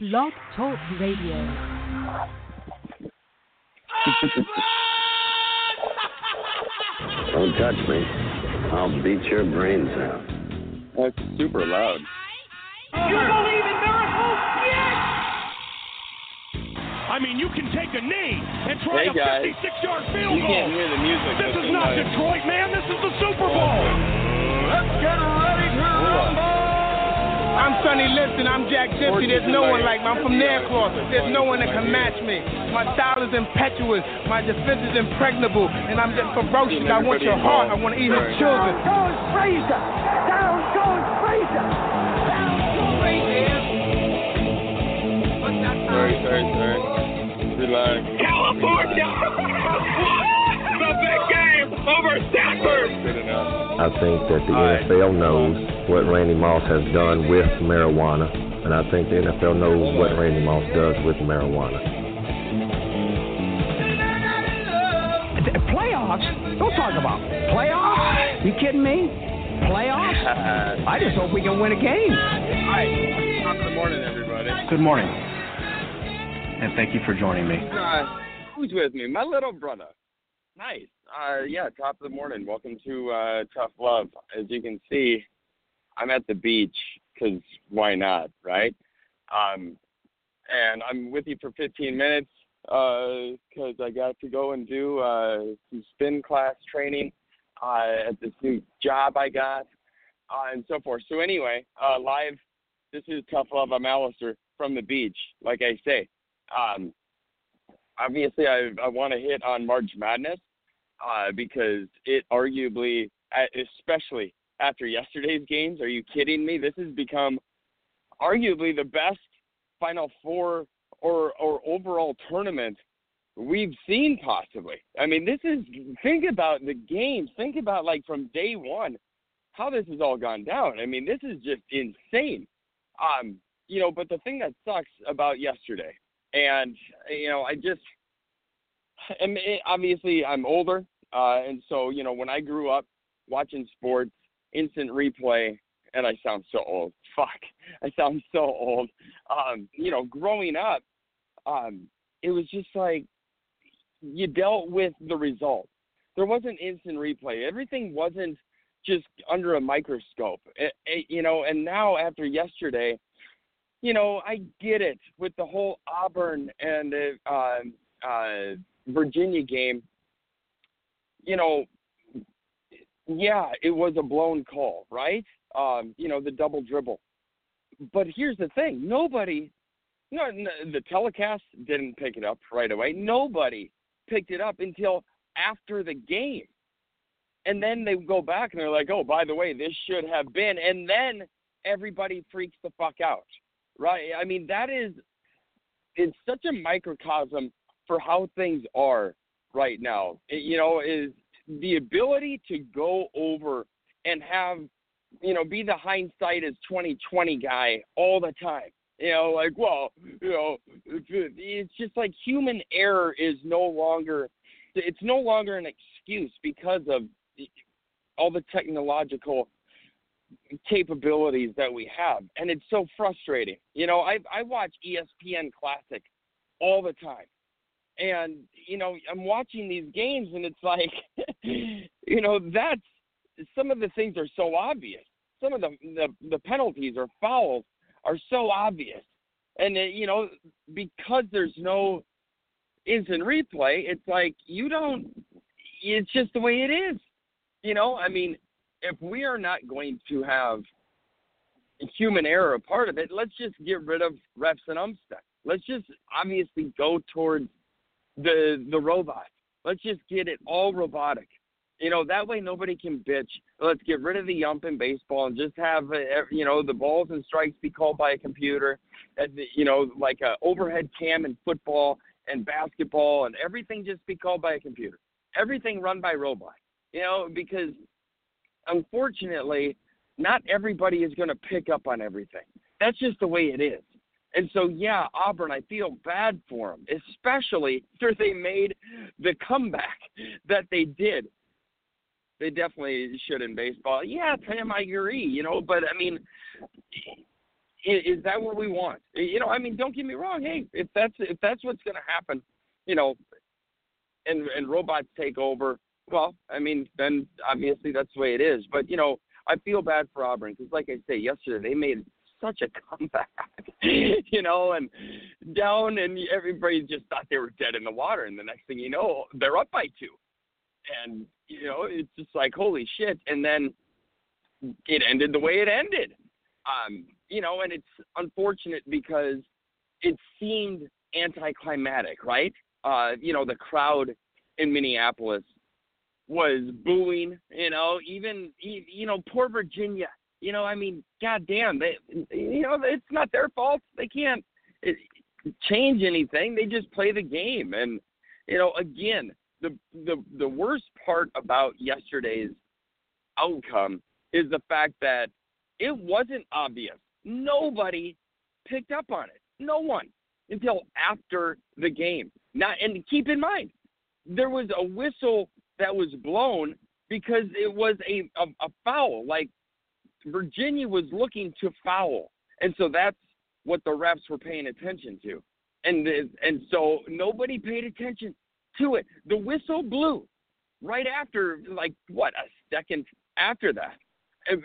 Blog Talk Radio. Don't touch me. I'll beat your brains out. That's super loud. You believe in miracles? Yes! I mean, you can take a knee and try Hey, a 56-yard field You goal. can't hear the music. This is not inside. Detroit, man. This is the Super Bowl. Let's get ready to rumble! I'm Sonny Liston. I'm Jack Gypsy. There's no one like me. I'm from Nairclaw. There's no one that can match me. My style is impetuous. My defense is impregnable. And I'm just ferocious. I want your heart. I want to eat his children. Goes Fraser! Down goes Fraser! Down goes Fraser! Sorry, sorry, sorry. Relax. California. the big game over Stanford. I think that the All right. NFL knows what Randy Moss has done with marijuana, and I think the NFL knows what Randy Moss does with marijuana. Playoffs? Don't talk about playoffs. You kidding me? Playoffs? I just hope we can win a game. Hi. Top of the morning, everybody. Good morning, and thank you for joining me. Uh, who's with me? My little brother. Nice. Uh, yeah, top of the morning. Welcome to uh, Tough Love. As you can see, I'm at the beach because why not, right? Um, and I'm with you for 15 minutes because I got to go and do uh, some spin class training uh, at this new job I got uh, and so forth. So anyway, uh, live. This is Tough Love. I'm Alistair from the beach, like I say. Um, obviously, I, I want to hit on March Madness uh, because it arguably, uh, especially after yesterday's games, are you kidding me? This has become arguably the best Final Four or or overall tournament we've seen possibly. I mean, this is think about the games. Think about like from day one how this has all gone down. I mean, this is just insane. Um, you know, but the thing that sucks about yesterday, and you know, I just, I mean, obviously I'm older, uh, and so you know, when I grew up watching sports, instant replay, and I sound so old. Fuck, I sound so old. Um, you know, growing up, um, it was just like you dealt with the result. There wasn't instant replay. Everything wasn't just under a microscope. It, it, you know, and now after yesterday, you know, I get it with the whole Auburn and uh, uh, uh, Virginia game. You know, yeah, it was a blown call, right? Um, you know, the double dribble. But here's the thing: nobody, no, n- the telecast didn't pick it up right away. Nobody picked it up until after the game, and then they go back and they're like, "Oh, by the way, this should have been," and then everybody freaks the fuck out, right? I mean, that is, it's such a microcosm for how things are right now. It- you know, is the ability to go over and have, you know, be the hindsight is 2020 guy all the time. You know, like, well, you know, it's, just like human error is no longer, it's no longer an excuse because of all the technological capabilities that we have, and it's so frustrating. You know, I I watch ESPN Classic all the time, and you know I'm watching these games, and it's like, you know, that's some of the things are so obvious. Some of the the, the penalties or fouls are so obvious, and uh, you know because there's no instant replay, it's like you don't. It's just the way it is. You know, I mean, if we are not going to have human error a part of it, let's just get rid of refs and umps. Let's just obviously go towards the the robot. Let's just get it all robotic. You know, that way nobody can bitch. Let's get rid of the ump in baseball and just have, uh, you know, the balls and strikes be called by a computer. The- you know, like a overhead cam in football and basketball and everything just be called by a computer. Everything run by robot. You know, because unfortunately, not everybody is going to pick up on everything. That's just the way it is. And so, yeah, Auburn, I feel bad for them, especially after they made the comeback that they did. They definitely should in baseball. Yeah, Tim, I agree, you know, but I mean, is, is that what we want? You know, I mean, don't get me wrong. Hey, if that's if that's what's going to happen, you know, and and robots take over, well, I mean, then obviously that's the way it is. But you know, I feel bad for Auburn because, like I say, yesterday they made such a comeback, you know, and down, and everybody just thought they were dead in the water, and the next thing you know, they're up by two, and you know, it's just like holy shit, and then it ended the way it ended, um, you know, and it's unfortunate because it seemed anticlimactic, right? Uh, you know, the crowd in Minneapolis was booing, you know, even you know, poor Virginia you know, I mean, goddamn, they, you know, it's not their fault. They can't eh, change anything. They just play the game. And you know, again, the the the worst part about yesterday's outcome is the fact that it wasn't obvious. Nobody picked up on it. No one until after the game. Now, and keep in mind, there was a whistle that was blown because it was a a, a foul. Like Virginia was looking to foul, and so that's what the refs were paying attention to, and and so nobody paid attention to it. The whistle blew right after, like what a second after that,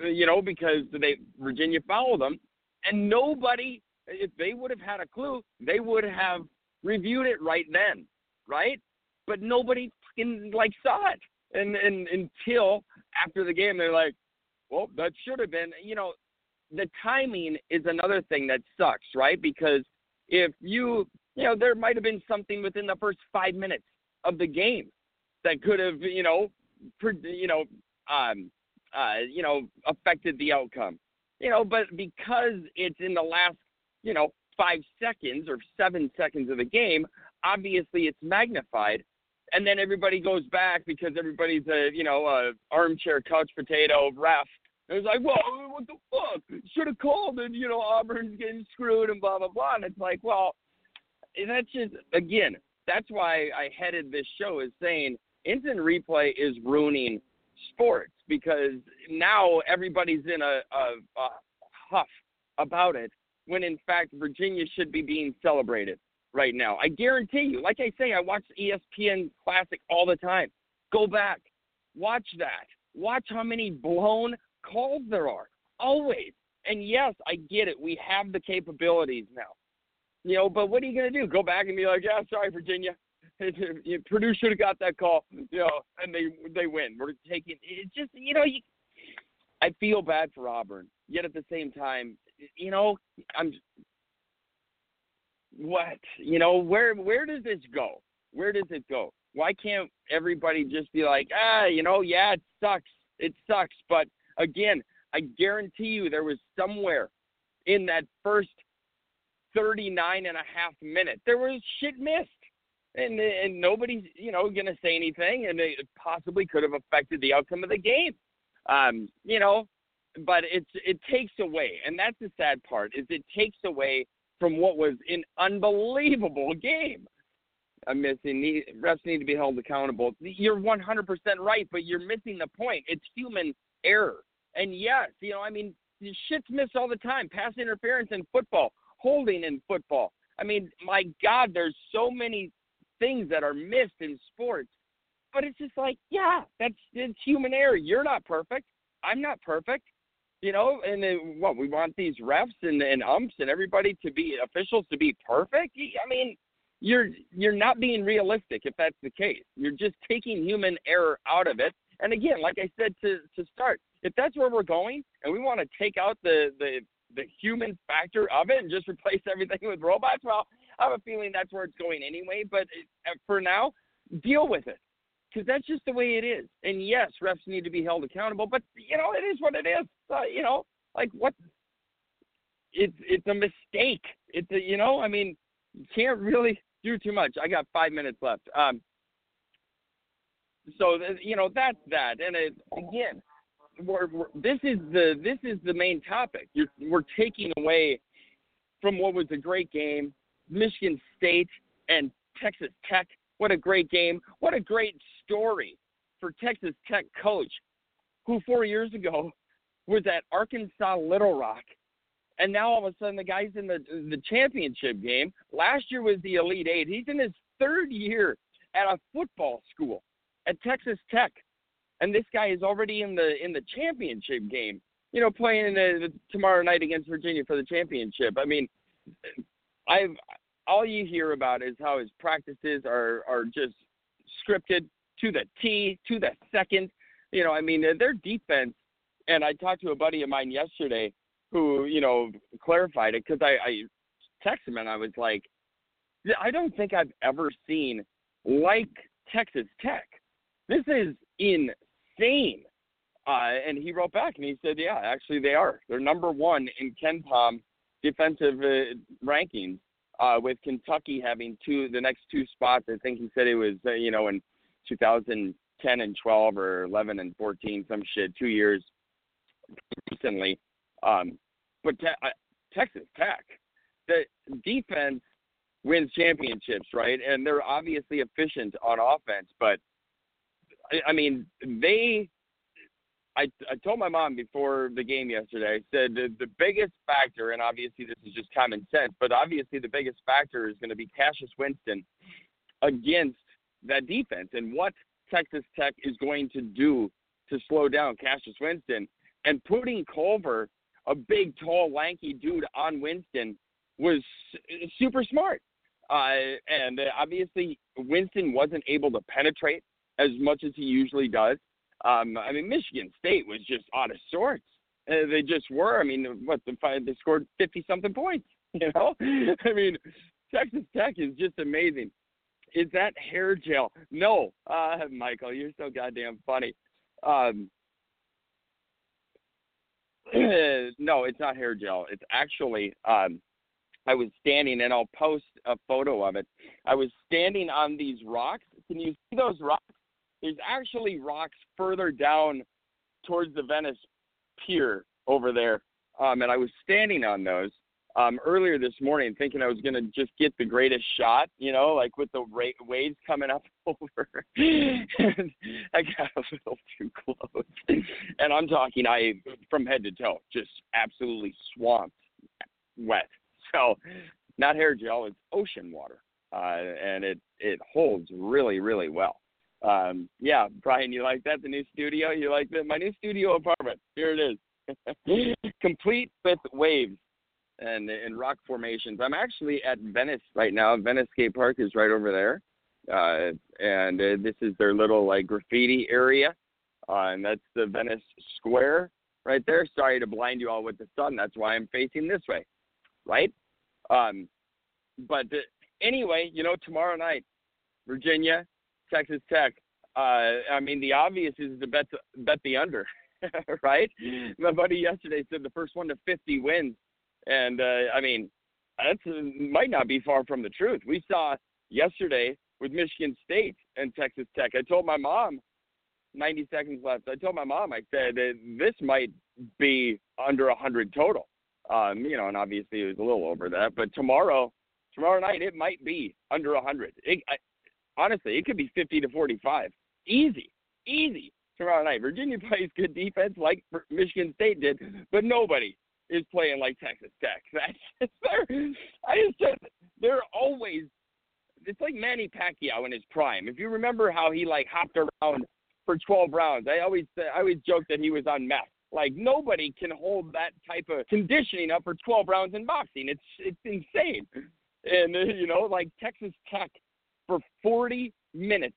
you know, because they Virginia fouled them, and nobody, if they would have had a clue, they would have reviewed it right then, right? But nobody fucking like saw it, and and until after the game, they're like, well, that should have been, you know, the timing is another thing that sucks, right? Because if you, you know, there might have been something within the first five minutes of the game that could have, you know, you know, um, uh, you know, affected the outcome, you know, but because it's in the last, you know, five seconds or seven seconds of the game, obviously it's magnified and then everybody goes back because everybody's a you know a armchair couch potato ref it was like, well, what the fuck? Should have called and, you know, Auburn's getting screwed and blah, blah, blah. And it's like, well, that's just, again, that's why I headed this show is saying instant replay is ruining sports because now everybody's in a, a, a huff about it when in fact Virginia should be being celebrated right now. I guarantee you, like I say, I watch ESPN Classic all the time. Go back, watch that. Watch how many blown calls there are. Always. And yes, I get it. We have the capabilities now. You know, but what are you going to do? Go back and be like, yeah, sorry, Virginia. Purdue should have got that call. You know, and they they win. We're taking. It's just you know, you, I feel bad for Auburn. Yet at the same time, you know, I'm. What you know? Where where does this go? Where does it go? Why can't everybody just be like, ah, you know, yeah, it sucks. It sucks, but Again, I guarantee you there was somewhere in that first 39 and a half minutes, there was shit missed. And, and nobody's, you know, going to say anything, and it possibly could have affected the outcome of the game. Um, you know, but it's it takes away, and that's the sad part, is it takes away from what was an unbelievable game. I'm missing. Refs need to be held accountable. You're 100% right, but you're missing the point. It's human error. And yes, you know, I mean, shit's missed all the time. Pass interference in football, holding in football. I mean, my God, there's so many things that are missed in sports. But it's just like, yeah, that's it's human error. You're not perfect. I'm not perfect. You know, and then what we want these refs and, and umps and everybody to be officials to be perfect. I mean, you're you're not being realistic if that's the case. You're just taking human error out of it and again, like I said to to start, if that's where we're going and we want to take out the the the human factor of it and just replace everything with robots, well, I have a feeling that's where it's going anyway. But uh, for now, deal with it because that's just the way it is. And yes, refs need to be held accountable, but you know it is what it is. Uh, you know, like what? It's it's a mistake. It's a, you know, I mean, you can't really do too much. I got five minutes left. Um, so you know that's that, and it, again, we're, we're, this is the this is the main topic. You're, we're taking away from what was a great game, Michigan State and Texas Tech. What a great game! What a great story for Texas Tech coach, who four years ago was at Arkansas Little Rock and now all of a sudden the guy's in the the championship game. Last year was the Elite Eight. He's in his third year at a football school at Texas Tech, and this guy is already in the in the championship game. You know, playing the, tomorrow night against Virginia for the championship. I mean, I've all you hear about is how his practices are are just scripted to the T, to the second. You know, I mean, their defense. And I talked to a buddy of mine yesterday who, you know, clarified it because I, I texted him and I was like, I don't think I've ever seen like Texas Tech. This is insane. Uh, and he wrote back and he said, yeah, actually they are. They're number one in KenPom defensive uh, rankings, uh, with Kentucky having two the next two spots. I think he said it was uh, you know in 2010 and 12 or 11 and 14, some shit, two years recently. Um, but te- uh, Texas Tech, the defense wins championships, right? And they're obviously efficient on offense, but I, I mean they I, I told my mom before the game yesterday. I said the, the biggest factor, and obviously this is just common sense, but obviously the biggest factor is going to be Cassius Winston against that defense and what Texas Tech is going to do to slow down Cassius Winston. And putting Culver, a big, tall, lanky dude, on Winston was super smart. Uh, and obviously, Winston wasn't able to penetrate as much as he usually does. Um, I mean, Michigan State was just out of sorts. Uh, they just were. I mean, what the they scored fifty something points. You know, I mean, Texas Tech is just amazing. Is that hair gel? No, uh, Michael, you're so goddamn funny. Um, no, it's not hair gel. It's actually um, I was standing, and I'll post a photo of it. I was standing on these rocks. Can you see those rocks? There's actually rocks further down towards the Venice Pier over there, um, and I was standing on those um, earlier this morning, thinking I was going to just get the greatest shot, you know, like with the ra- waves coming up over. and I got a little too close, and I'm talking I from head to toe, just absolutely swamped, wet. So, not hair gel, it's ocean water, uh, and it it holds really really well um, yeah, Brian, you like that? The new studio? You like that? My new studio apartment. Here it is. Complete with waves and and rock formations. I'm actually at Venice right now. Venice Skate Park is right over there. Uh, and uh, this is their little like graffiti area. Uh, and that's the Venice Square right there. Sorry to blind you all with the sun. That's why I'm facing this way, right? Um, but uh, anyway, you know, tomorrow night, Virginia Texas Tech. Uh, I mean, the obvious is to bet the, bet the under, right? My buddy yesterday said the first one to 50 wins, and uh, I mean, that might not be far from the truth. We saw yesterday with Michigan State and Texas Tech. I told my mom, 90 seconds left. I told my mom, I said this might be under 100 total. Um, you know, and obviously it was a little over that. But tomorrow, tomorrow night, it might be under 100. It, I, honestly, it could be 50 to 45. Easy, easy tomorrow night. Virginia plays good defense like Michigan State did, but nobody is playing like Texas Tech. That's just they're, I just said they're always. It's like Manny Pacquiao in his prime. If you remember how he like hopped around for 12 rounds, I always I always joke that he was on meth. Like nobody can hold that type of conditioning up for 12 rounds in boxing. It's it's insane. And you know, like Texas Tech for 40 minutes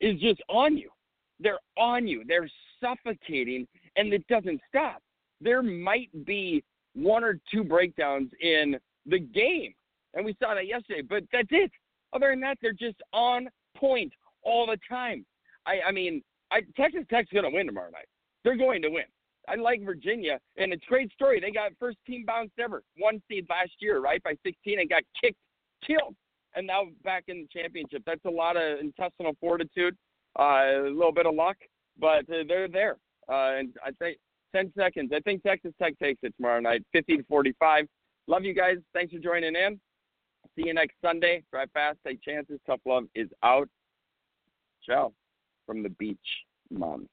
is just on you. They're on you. They're suffocating, and it doesn't stop. There might be one or two breakdowns in the game, and we saw that yesterday, but that's it. Other than that, they're just on point all the time. I, I mean, I, Texas Tech's going to win tomorrow night. They're going to win. I like Virginia, and it's a great story. They got first team bounced ever, one seed last year, right, by 16, and got kicked, killed and now back in the championship. That's a lot of intestinal fortitude, uh, a little bit of luck, but uh, they're there. Uh, and I think 10 seconds. I think Texas Tech takes it tomorrow night, 50 to 45. Love you guys. Thanks for joining in. See you next Sunday. Drive fast, take chances. Tough love is out. Ciao from the beach, mom.